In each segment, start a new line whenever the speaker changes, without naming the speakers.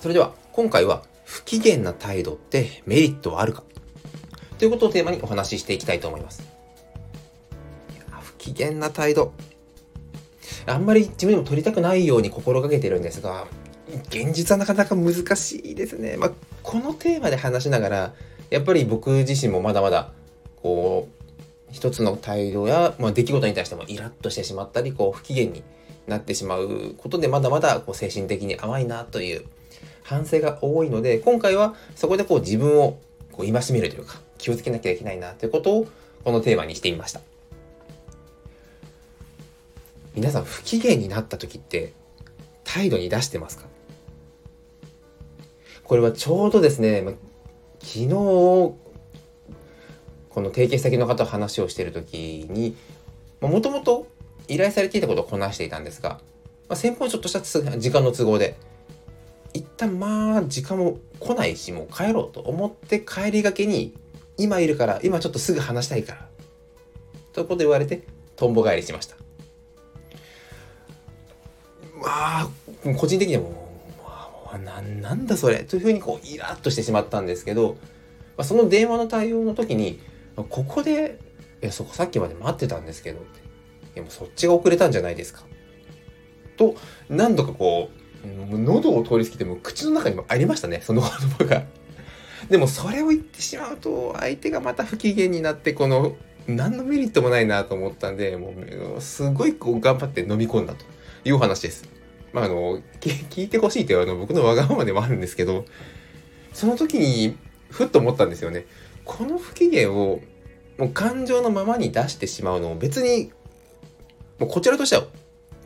それでは今回は不機嫌な態度ってメリットはあるか？ということをテーマにお話ししていきたいと思います。不機嫌な態度。あんまり自分でも取りたくないように心がけてるんですが、現実はなかなか難しいですね。まあ、このテーマで話しながら、やっぱり僕自身もまだまだ、こう、一つの態度や、まあ、出来事に対してもイラッとしてしまったり、こう、不機嫌になってしまうことで、まだまだこう精神的に甘いなという反省が多いので、今回はそこでこう自分をこう戒めるというか、気をつけなきゃいけないなということを、このテーマにしてみました。皆さん、不機嫌になった時って、態度に出してますか？これはちょうどですね、昨日この提携先の方と話をしている時にもともと依頼されていたことをこなしていたんですが、まあ、先方ちょっとした時間の都合で一旦まあ時間も来ないしもう帰ろうと思って帰りがけに今いるから今ちょっとすぐ話したいからということで言われてとんぼ返りしましたまあ個人的にはもう、まあ、ななんだそれというふうにこうイラッとしてしまったんですけど、まあ、その電話の対応の時にここで、いや、そこさっきまで待ってたんですけどって。いや、もうそっちが遅れたんじゃないですか。と、何度かこう、喉を通り過ぎても口の中にもありましたね、その言葉が。でもそれを言ってしまうと、相手がまた不機嫌になって、この、何のメリットもないなと思ったんで、もう、すごいこう頑張って飲み込んだというお話です。まあ、あの、聞いてほしいというの僕のわがままでもあるんですけど、その時に、ふっと思ったんですよね。この不機嫌をもう感情のままに出してしまうのを別にもうこちらとしては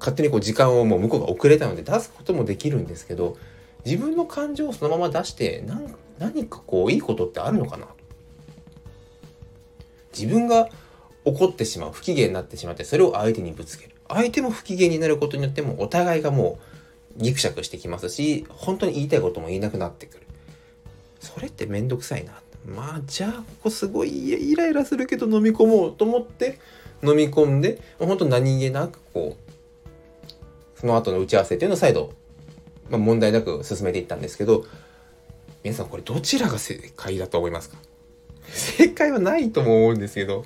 勝手にこう時間をもう向こうが遅れたので出すこともできるんですけど自分の感情をそのまま出して何かこういいことってあるのかな自分が怒ってしまう不機嫌になってしまってそれを相手にぶつける。相手も不機嫌になることによってもお互いがもうギクシャクしてきますし本当に言いたいことも言えなくなってくる。それってめんどくさいな。まあじゃあここすごいイライラするけど飲み込もうと思って飲み込んで本当何気なくこうその後の打ち合わせっていうのを再度、まあ、問題なく進めていったんですけど皆さんこれどちらが正解だと思いますか？正解はないとも思うんですけど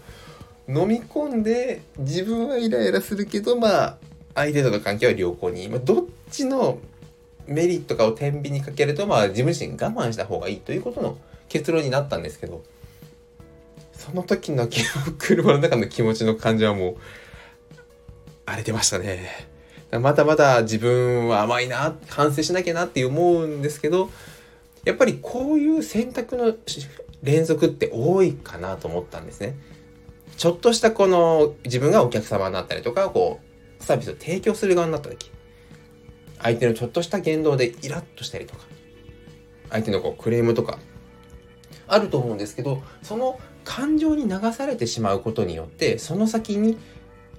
飲み込んで自分はイライラするけどまあ相手との関係は良好に、まあ、どっちのメリットかを天秤にかけるとまあ自分自身我慢した方がいいということの結論になったんですけど、その時の車の中の気持ちの感じはもう、荒れてましたね。まだまだ自分は甘いな、反省しなきゃなって思うんですけど、やっぱりこういう選択の連続って多いかなと思ったんですね。ちょっとしたこの自分がお客様になったりとか、こう、サービスを提供する側になった時、相手のちょっとした言動でイラッとしたりとか、相手のこうクレームとかあると思うんですけどその感情に流されてしまうことによってその先に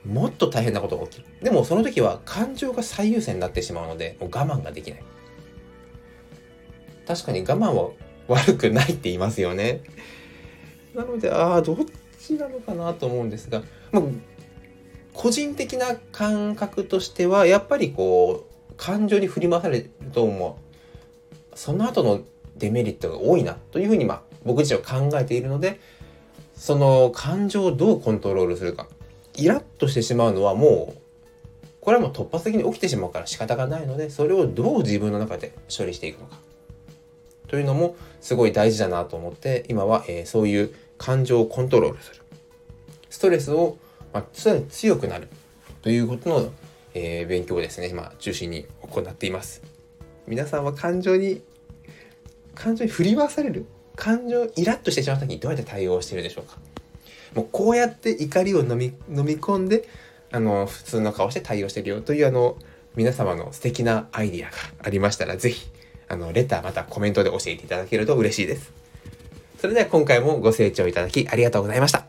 もっと大変なことが起きる。でもその時は感情が最優先になってしまうのでもう我慢ができない。確かに我慢は悪くないって言いますよね。なのでああどっちなのかなと思うんですが、まあ、個人的な感覚としてはやっぱりこう感情に振り回されると思う。その後のデメリットが多いなというふうにまあ僕自身は考えているのでその感情をどうコントロールするか。イラッとしてしまうのはもうこれはもう突発的に起きてしまうから仕方がないのでそれをどう自分の中で処理していくのか。というのもすごい大事だなと思って今は、えー、そういう感情をコントロールする。ストレスを、まあ、強くなるということの、えー、勉強をですね今中心に行っています。皆さんは感情に感情に振り回される感情イラッとしてしまった時にどうやって対応してるでしょうか。もうこうやって怒りを飲み飲み込んであの普通の顔して対応してるよというあの皆様の素敵なアイディアがありましたら是非あのレターまたコメントで教えていただけると嬉しいです。それでは今回もご清聴いただきありがとうございました。